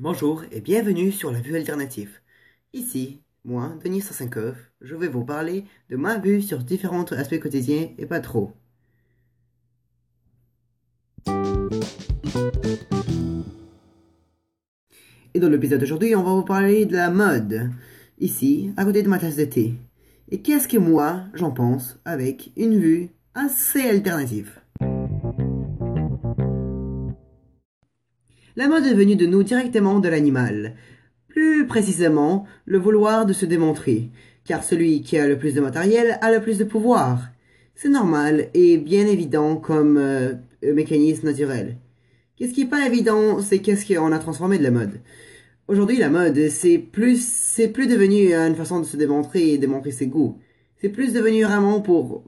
Bonjour et bienvenue sur la vue alternative. Ici, moi, Denis Sassenkov, je vais vous parler de ma vue sur différents aspects quotidiens et pas trop. Et dans l'épisode d'aujourd'hui, on va vous parler de la mode, ici, à côté de ma tasse de thé. Et qu'est-ce que moi, j'en pense, avec une vue assez alternative? La mode est venue de nous directement de l'animal. Plus précisément, le vouloir de se démontrer. Car celui qui a le plus de matériel a le plus de pouvoir. C'est normal et bien évident comme euh, mécanisme naturel. Qu'est-ce qui est pas évident, c'est qu'est-ce qu'on a transformé de la mode. Aujourd'hui, la mode, c'est plus, c'est plus devenu une façon de se démontrer et démontrer ses goûts. C'est plus devenu vraiment pour,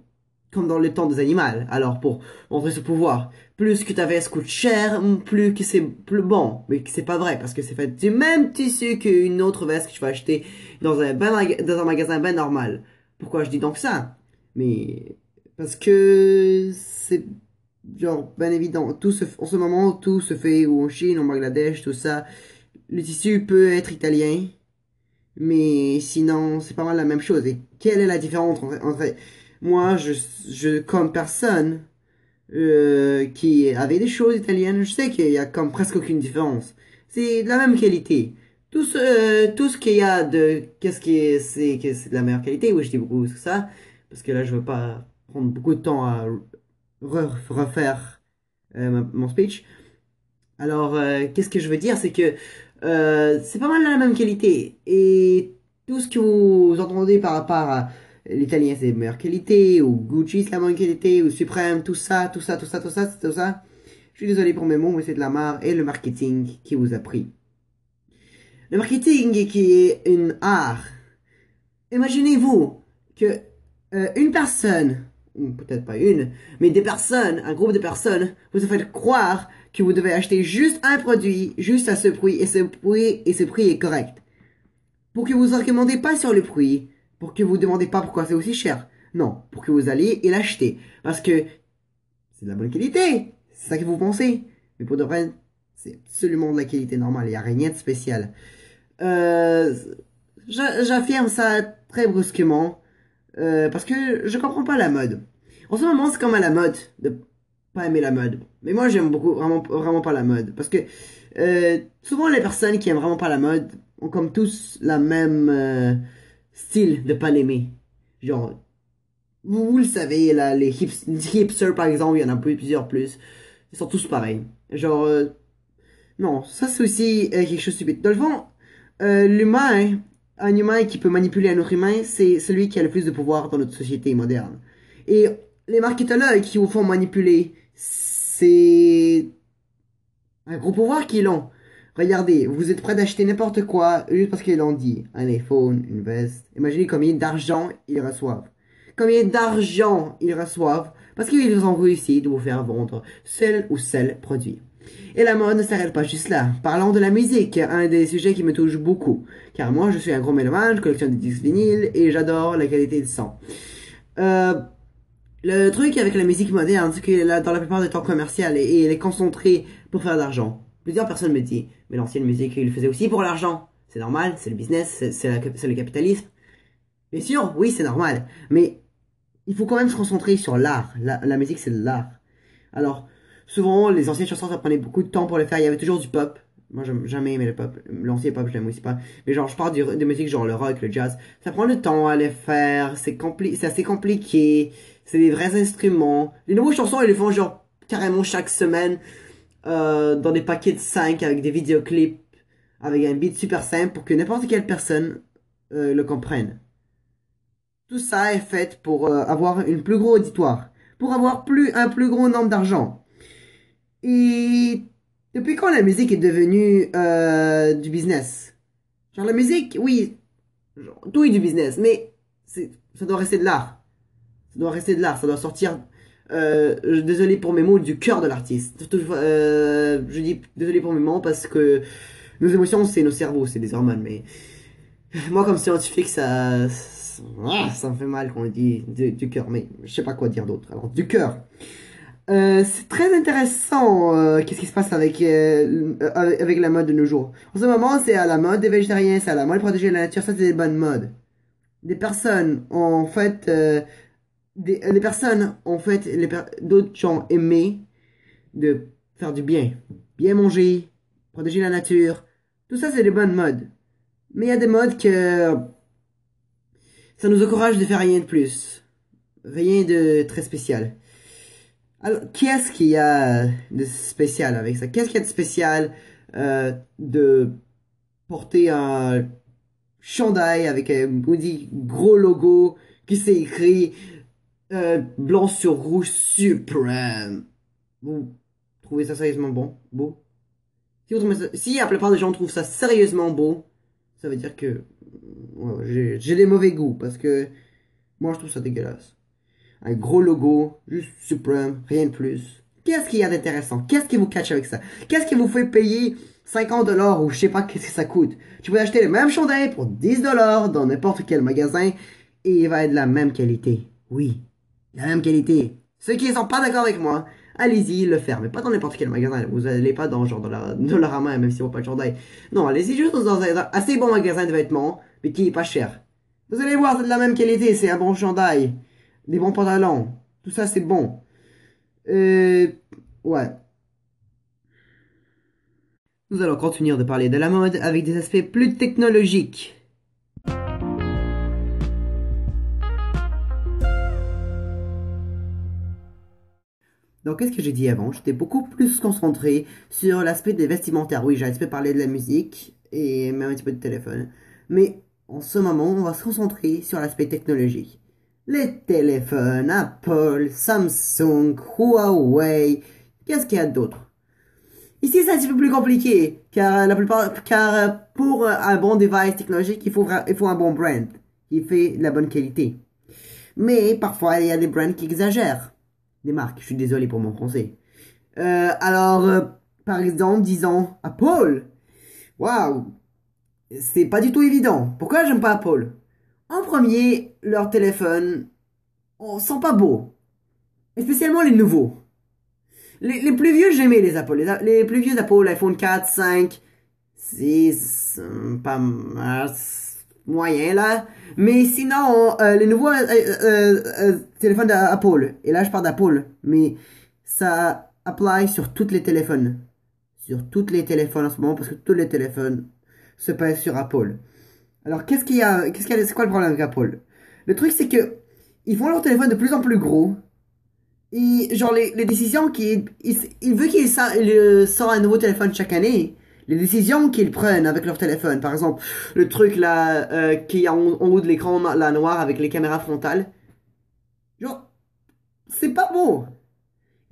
comme dans le temps des animaux. Alors, pour montrer ce pouvoir. Plus que ta veste coûte cher, plus que c'est plus bon. Mais c'est pas vrai, parce que c'est fait du même tissu qu'une autre veste que tu vas acheter dans un, dans un magasin ben normal. Pourquoi je dis donc ça? Mais, parce que c'est, genre, ben évident. Tout en ce moment, tout se fait en Chine, en Bangladesh, tout ça le tissu peut être italien, mais sinon, c'est pas mal la même chose. Et quelle est la différence entre, moi, je, je, comme personne, euh, qui avait des choses italiennes, je sais qu'il y a comme presque aucune différence. C'est de la même qualité. Tout ce, euh, tout ce qu'il y a de, qu'est-ce qui est, c'est, que c'est de la meilleure qualité, oui, je dis beaucoup ça, parce que là, je veux pas prendre beaucoup de temps à refaire euh, mon speech. Alors, qu'est-ce que je veux dire, c'est que c'est pas mal la même qualité. Et tout ce que vous entendez par rapport à l'italien, c'est de meilleure qualité, ou Gucci, c'est la bonne qualité, ou Supreme, tout ça, tout ça, tout ça, tout ça, tout ça. Je suis désolé pour mes mots, mais c'est de la marre et le marketing qui vous a pris. Le marketing qui est une art. Imaginez-vous que euh, une personne, ou peut-être pas une, mais des personnes, un groupe de personnes, vous a fait croire que vous devez acheter juste un produit, juste à ce prix, et ce prix, et ce prix est correct. Pour que vous ne recommandez pas sur le prix, pour que vous ne demandez pas pourquoi c'est aussi cher. Non, pour que vous alliez et l'acheter. Parce que c'est de la bonne qualité. C'est ça que vous pensez. Mais pour de vrai, c'est absolument de la qualité normale. Il n'y a rien de spécial. Euh, J'affirme ça très brusquement. Euh, parce que je comprends pas la mode. En ce moment, c'est comme à la mode de pas aimer la mode. Mais moi, j'aime beaucoup, vraiment, pas la mode. Parce que euh, souvent, les personnes qui aiment vraiment pas la mode ont comme tous la même style de pas l'aimer. Genre, vous, le savez, là, les hipsters, par exemple, il y en a plusieurs plus. Ils sont tous pareils. Genre, euh, non, ça c'est aussi quelque chose de stupide. Dans le fond, l'humain, un humain qui peut manipuler un autre humain, c'est celui qui a le plus de pouvoir dans notre société moderne. Et les marketologues qui vous font manipuler, c'est un gros pouvoir qu'ils ont. Regardez, vous êtes prêt d'acheter n'importe quoi juste parce qu'ils l'ont dit. Un iPhone, une veste. Imaginez combien d'argent ils reçoivent. Combien d'argent ils reçoivent parce qu'ils ont réussi de vous faire vendre seul ou seul produit. Et la mode ne s'arrête pas juste là. Parlons de la musique, un des sujets qui me touche beaucoup. Car moi, je suis un gros mélomane, je collectionne des disques vinyles et j'adore la qualité du son. Euh, le truc avec la musique moderne, c'est que dans la plupart des temps commercial et, elle est concentrée pour faire de l'argent. Plusieurs personnes me disent, mais l'ancienne musique, il le faisait aussi pour l'argent. C'est normal, c'est le business, c'est le capitalisme. Bien sûr, oui, c'est normal. Mais il faut quand même se concentrer sur l'art. La, musique, c'est de l'art. Alors, souvent, les anciennes chansons, ça prenait beaucoup de temps pour les faire. Il y avait toujours du pop. Moi, j'aime jamais aimé le pop. L'ancien pop, je l'aime aussi pas. Mais genre, je parle de, de musique genre le rock, le jazz. Ça prend le temps à les faire. C'est compli assez compliqué. C'est des vrais instruments. Les nouvelles chansons, ils les font genre carrément chaque semaine. Euh, dans des paquets de 5 avec des vidéoclips. Avec un beat super simple pour que n'importe quelle personne euh, le comprenne. Tout ça est fait pour euh, avoir une plus gros auditoire. Pour avoir plus, un plus gros nombre d'argent. Et depuis quand la musique est devenue du business? Genre la musique, oui, tout est du business, mais ça doit rester de l'art. Ça doit rester de l'art, ça doit sortir, euh, désolé pour mes mots, du cœur de l'artiste. Euh, je dis désolé pour mes mots parce que nos émotions, c'est nos cerveaux, c'est des hormones, mais moi comme scientifique, ça, ça, me fait mal quand on dit du, du cœur, mais je sais pas quoi dire d'autre. Alors, du cœur. Euh, c'est très intéressant euh, qu'est-ce qui se passe avec, avec la mode de nos jours. En ce moment, c'est à la mode des végétariens, c'est à la mode de protéger la nature, ça c'est des bonnes modes. Des personnes en fait, des, les personnes en fait, les d'autres gens aimaient de faire du bien, bien manger, protéger la nature, tout ça c'est des bonnes modes. Mais il y a des modes que ça nous encourage de faire rien de plus, rien de très spécial. Alors, qu'est-ce qu'il y a de spécial avec ça? Qu'est-ce qu'il y a de spécial euh, de porter un chandail avec un gros logo qui s'est écrit euh, blanc sur rouge suprême. Vous trouvez ça sérieusement bon? Beau? Si, vous la plupart des gens trouvent ça sérieusement beau, ça veut dire que j'ai des mauvais goûts parce que moi je trouve ça dégueulasse. Un gros logo, juste Supreme, rien de plus. Qu'est-ce qu'il y a d'intéressant? Qu'est-ce qui vous catch avec ça? Qu'est-ce qui vous fait payer 50 dollars ou je sais pas qu'est-ce que ça coûte? Tu peux acheter le même chandail pour 10 dollars dans n'importe quel magasin et il va être de la même qualité. Oui, la même qualité. Ceux qui ne sont pas d'accord avec moi, allez-y le faire, mais pas dans n'importe quel magasin. Vous n'allez pas dans genre de la main, même si vous pas de chandail. Non, allez-y juste dans un assez bon magasin de vêtements, mais qui est pas cher. Vous allez voir, c'est de la même qualité, c'est un bon chandail des bons pantalons. Tout ça, c'est bon. Euh, ouais. Nous allons continuer de parler de la mode avec des aspects plus technologiques. Donc, qu'est-ce que j'ai dit avant? J'étais beaucoup plus concentré sur l'aspect des vestimentaires. Oui, j'ai un petit peu parlé de la musique et même un petit peu de téléphone. Mais en ce moment, on va se concentrer sur l'aspect technologique les téléphones Apple, Samsung, Huawei, qu'est-ce qu'il y a d'autre? Ici, c'est un petit peu plus compliqué, car la plupart, car pour un bon device technologique, il faut, il faut un bon brand qui fait la bonne qualité. Mais parfois, il y a des brands qui exagèrent. Des marques, je suis désolé pour mon français. Euh, alors, euh, par exemple, disons Apple. Waouh, c'est pas du tout évident. Pourquoi j'aime pas Apple? En premier, leur téléphone, on sent pas beau. Et spécialement les nouveaux. Les, les plus vieux, j'aimais les Apple. Les, plus vieux Apple, l'iPhone 4, 5, 6, pas moyen là. Mais sinon, euh, les nouveaux euh, euh, téléphones d'Apple, et là je parle d'Apple, mais ça apply sur tous les téléphones. Sur tous les téléphones en ce moment, parce que tous les téléphones se passent sur Apple. Alors, qu'est-ce qu'il y a, qu'est-ce qu'il y a, c'est quoi le problème avec Apple? Le truc, c'est que, ils font leur téléphone de plus en plus gros. Et, genre, les, les décisions qu'ils, ils, veulent qu'ils sortent un nouveau téléphone chaque année. Les décisions qu'ils prennent avec leur téléphone, par exemple, le truc là, euh, qui est en, haut de l'écran, la noire avec les caméras frontales. Genre, c'est pas beau.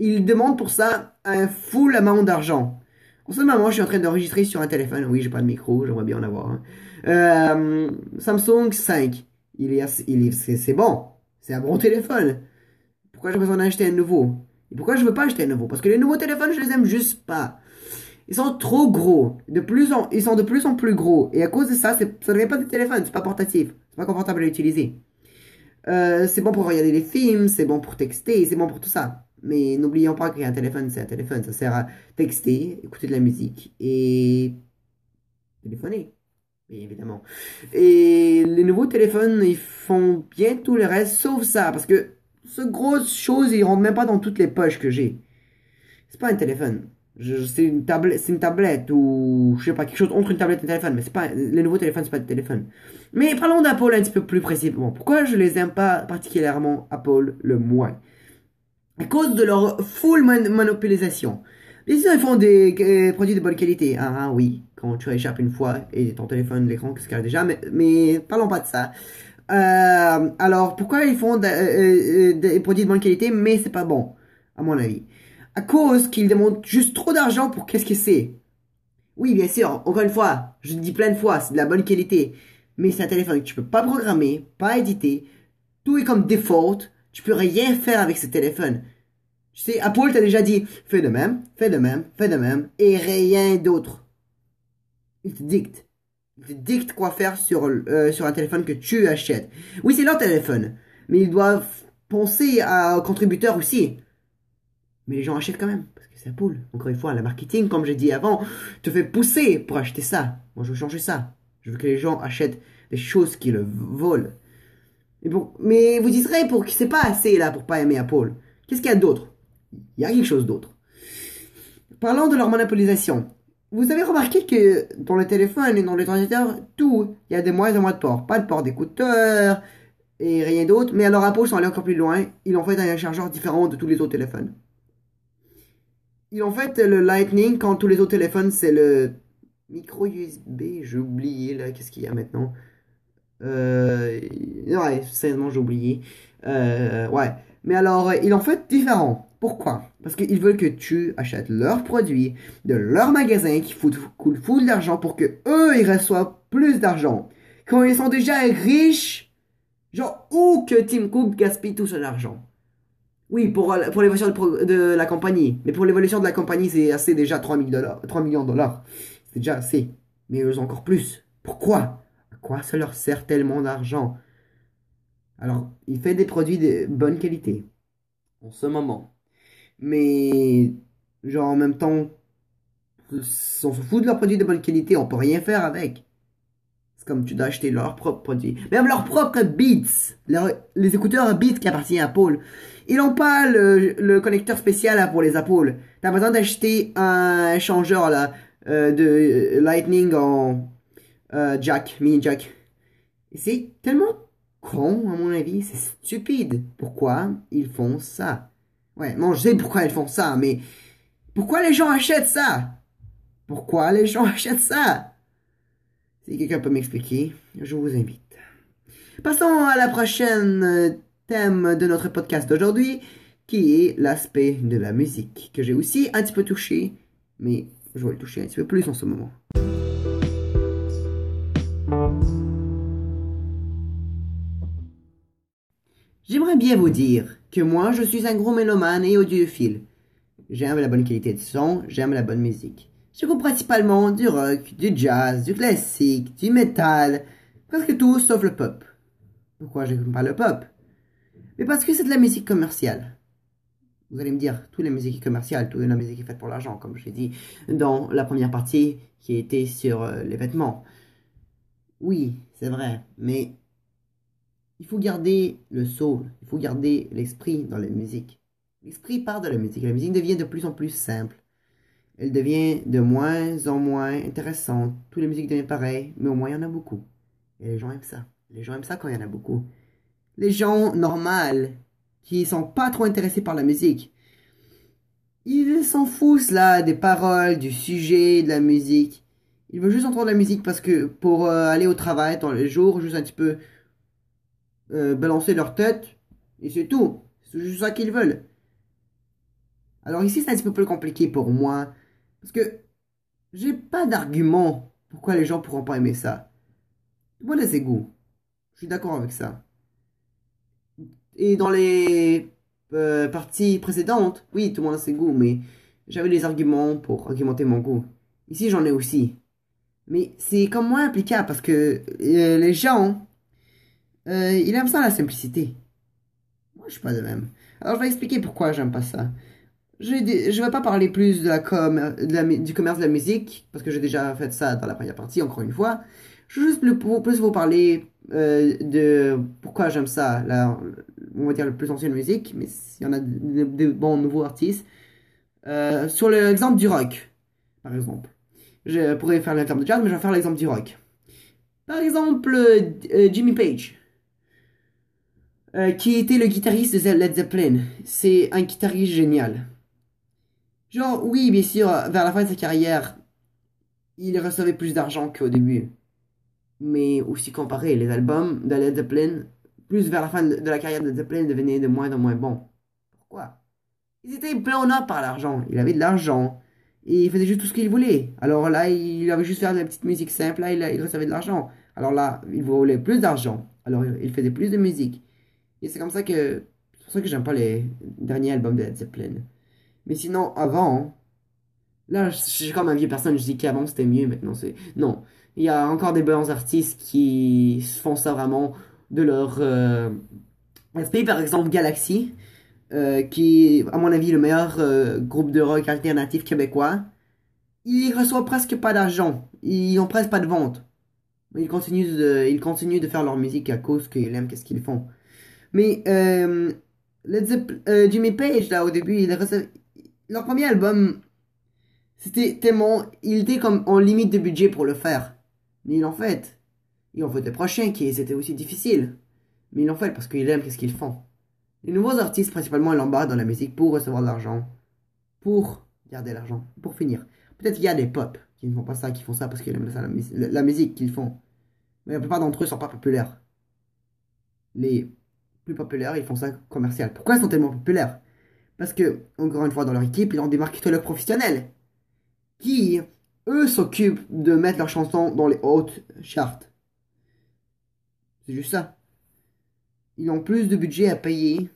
Ils demandent pour ça un full amount d'argent. En ce moment, je suis en train d'enregistrer sur un téléphone. Oui, j'ai pas de micro, j'aimerais bien en avoir. Hein. Samsung 5. Il est, il est, c'est bon. C'est un bon téléphone. Pourquoi j'ai besoin d'acheter un nouveau? Et pourquoi je veux pas acheter un nouveau? Parce que les nouveaux téléphones, je les aime juste pas. Ils sont trop gros. De plus en, ils sont de plus en plus gros. Et à cause de ça, ça ne devient pas des téléphones. C'est pas portatif. C'est pas confortable à utiliser. Euh, c'est bon pour regarder des films, c'est bon pour texter, c'est bon pour tout ça. Mais n'oublions pas qu'un téléphone, c'est un téléphone. Ça sert à texter, écouter de la musique et téléphoner évidemment. Et les nouveaux téléphones, ils font bien tout le reste, sauf ça, parce que ce grosse chose, ils rentrent même pas dans toutes les poches que j'ai. C'est pas un téléphone. C'est une tablette, c'est une tablette ou je sais pas quelque chose entre une tablette et un téléphone, mais c'est pas les nouveaux téléphones, c'est pas des téléphones. Mais parlons d'Apple un petit peu plus précisément. Pourquoi je les aime pas particulièrement Apple le moins? À cause de leur full monopolisation. Bien sûr, ils font des euh, produits de bonne qualité. Ah, oui, quand tu échappes une fois et ton téléphone, l'écran qu'il y a déjà, mais, mais parlons pas de ça. Euh, alors, pourquoi ils font euh, euh, des produits de bonne qualité, mais c'est pas bon, à mon avis? Cause qu'ils demandent juste trop d'argent pour qu'est-ce que c'est. Oui, bien sûr, encore une fois, je dis plein de fois, c'est de la bonne qualité, mais c'est un téléphone que tu peux pas programmer, pas éditer, tout est comme default, tu peux rien faire avec ce téléphone. Tu sais, Apple t'a déjà dit, fais de même, fais de même, fais de même, et rien d'autre. Ils te dictent. Ils te dictent quoi faire sur, euh, sur un téléphone que tu achètes. Oui, c'est leur téléphone. Mais ils doivent penser à contributeurs aussi. Mais les gens achètent quand même, parce que c'est Apple. Encore une fois, le marketing, comme j'ai dit avant, te fait pousser pour acheter ça. Moi, je veux changer ça. Je veux que les gens achètent des choses qui le volent. Mais, bon, mais vous direz pour que c'est pas assez là pour pas aimer Apple. Qu'est-ce qu'il y a d'autre? Il y a quelque chose d'autre. Parlons de leur monopolisation. Vous avez remarqué que dans le téléphone et dans les ordinateurs, tout, il y a de moins en moins de ports. Pas de ports d'écouteurs et rien d'autre. Mais alors Apple sont allés encore plus loin. Ils ont fait un chargeur différent de tous les autres téléphones. Ils ont fait le Lightning quand tous les autres téléphones, c'est le micro USB. J'ai oublié là, qu'est-ce qu'il y a maintenant euh, Ouais, sérieusement, j'ai oublié. Euh, ouais. Mais alors, ils l'ont fait différent. Pourquoi? Parce qu'ils veulent que tu achètes leurs produits de leur magasin qui foutent fou d'argent pour que eux ils reçoivent plus d'argent. Quand ils sont déjà riches, genre où que Tim Cook gaspille tout son argent? Oui, pour, pour l'évolution de, la compagnie. Mais pour l'évolution de la compagnie, c'est assez déjà 3, dollars, 3 millions de dollars. C'est déjà assez. Mais eux encore plus. Pourquoi? À quoi ça leur sert tellement d'argent? Alors, il fait des produits de bonne qualité. En ce moment. Mais, genre, en même temps, on se fout de leurs produits de bonne qualité, on peut rien faire avec. Comme tu dois acheter leurs propres produits. Même leurs propres Beats. les écouteurs Beats qui appartiennent à Paul. Ils n'ont pas le, connecteur spécial pour les Apple. T'as besoin d'acheter un échangeur là, euh, de Lightning en euh, jack, mini jack. C'est tellement con, à mon avis. C'est stupide. Pourquoi ils font ça? Ouais, non, je sais pourquoi ils font ça, mais pourquoi les gens achètent ça? Pourquoi les gens achètent ça? Si quelqu'un peut m'expliquer, je vous invite. Passons à la prochaine euh, thème de notre podcast d'aujourd'hui, qui est l'aspect de la musique, que j'ai aussi un petit peu touché, mais je vais le toucher un petit peu plus en ce moment. J'aimerais bien vous dire que moi, je suis un gros mélomane et audiophile. J'aime la bonne qualité de son, j'aime la bonne musique. J'écoute principalement du rock, du jazz, du classique, du metal, presque tout sauf le pop. Pourquoi j'écoute pas le pop? Mais parce que c'est de la musique commerciale. Vous allez me dire, toutes les musiques commerciales, toute la musique est faite pour l'argent, comme j'ai dit dans la première partie qui était sur euh, les vêtements. Oui, c'est vrai, mais il faut garder le soul, il faut garder l'esprit dans la musique. L'esprit part de la musique. La musique devient de plus en plus simple. Elle devient de moins en moins intéressante. Toutes les musiques deviennent pareilles, mais au moins il y en a beaucoup. Et les gens aiment ça. Les gens aiment ça quand il y en a beaucoup. Les gens normaux, qui sont pas trop intéressés par la musique, ils s'en foutent là des paroles, du sujet, de la musique. Ils veulent juste entendre la musique parce que pour euh, aller au travail dans les jours, juste un petit peu euh, balancer leur tête, et c'est tout. C'est juste ça qu'ils veulent. Alors ici, c'est un petit peu plus compliqué pour moi, parce que j'ai pas d'argument pourquoi les gens pourront pas aimer ça. Moi, les égouts. Je suis d'accord avec ça. Et dans les euh, parties précédentes, oui, tout le monde a ses goûts, mais j'avais des arguments pour argumenter mon goût. Ici, j'en ai aussi. Mais c'est comme moins applicable parce que euh, les gens euh, il aime ça la simplicité. Moi, je suis pas de même. Alors, je vais expliquer pourquoi j'aime pas ça. Je ne vais pas parler plus de la com, du commerce de la musique, parce que j'ai déjà fait ça dans la première partie, encore une fois. Je vais juste plus, plus vous parler euh, de pourquoi j'aime ça, la, on va dire le plus ancienne musique, mais il y en a de, bons nouveaux artistes. Euh, sur l'exemple du rock, par exemple. Je pourrais faire l'exemple de jazz, mais je vais faire l'exemple du rock. Par exemple, Jimmy Page. Euh, qui était le guitariste de Led Zeppelin. C'est un guitariste génial. Genre, oui, bien sûr, vers la fin de sa carrière, il recevait plus d'argent qu'au début. Mais aussi comparé, les albums de Led Zeppelin, plus vers la fin de la carrière de Zeppelin, devenaient de moins en moins bons. Pourquoi? Ils étaient plein up par l'argent. Il avait de l'argent. Et il faisait juste tout ce qu'il voulait. Alors là, il avait juste faire de la petite musique simple. Là, il, il recevait de l'argent. Alors là, il voulait plus d'argent. Alors il faisait plus de musique. Et c'est comme ça que. C'est pour ça que j'aime pas les derniers albums de Led Zeppelin. Mais sinon, avant. Là, je suis comme un vieux personne, je dis qu'avant c'était mieux, maintenant c'est. Non. Il y a encore des bons artistes qui font ça vraiment de leur euh. Par exemple, Galaxy. euh, qui est, à mon avis, le meilleur euh, groupe de rock alternatif québécois, ils reçoivent presque pas d'argent. Ils ont presque pas de vente. Ils continuent de, ils continuent de faire leur musique à cause qu'ils aiment qu'est-ce qu'ils font. Mais euh, euh, Jimmy Page, là, au début, il leur premier album, c'était tellement... Il était comme en limite de budget pour le faire. Mais ils l'ont fait. Ils ont fait le prochain qui c'était aussi difficile. Mais ils l'ont fait parce qu'ils aiment qu'est-ce qu'ils font. Les nouveaux artistes, principalement, ils l'embarquent dans la musique pour recevoir de l'argent. Pour garder l'argent. Pour finir. Peut-être qu'il y a des pop qui ne font pas ça, qui font ça parce qu'ils aiment ça, la- la musique qu'ils font. Mais la plupart d'entre eux sont pas populaires. Les plus populaires, ils font ça commercial. Pourquoi ils sont tellement populaires? Parce que, encore une fois, dans leur équipe, ils ont des marketeurs professionnels. Qui, eux, s'occupent de mettre leurs chansons dans les hautes charts. C'est juste ça. Ils ont plus de budget à payer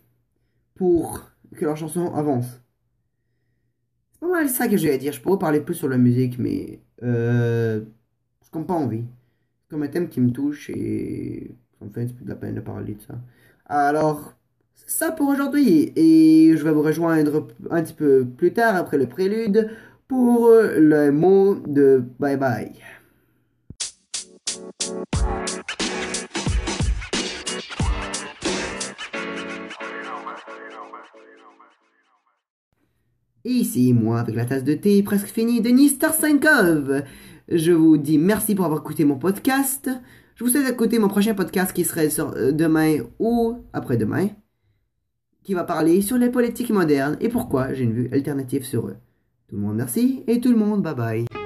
pour que leurs chansons avancent. C'est pas mal ça que j'ai à dire. Je pourrais parler plus sur la musique, mais euh, je n'ai pas envie. C'est comme un thème qui me touche et ça me fait un peu de la peine de parler de ça. Alors, ça pour aujourd'hui. Et je vais vous rejoindre un petit peu plus tard après le prélude pour le mot de bye bye. Ici, moi, avec la tasse de thé presque finie, Denis Starsenkov. Je vous dis merci pour avoir écouté mon podcast. Je vous souhaite d'écouter mon prochain podcast qui serait sur euh, demain ou après-demain, qui va parler sur les politiques modernes et pourquoi j'ai une vue alternative sur eux. Tout le monde merci et tout le monde bye bye.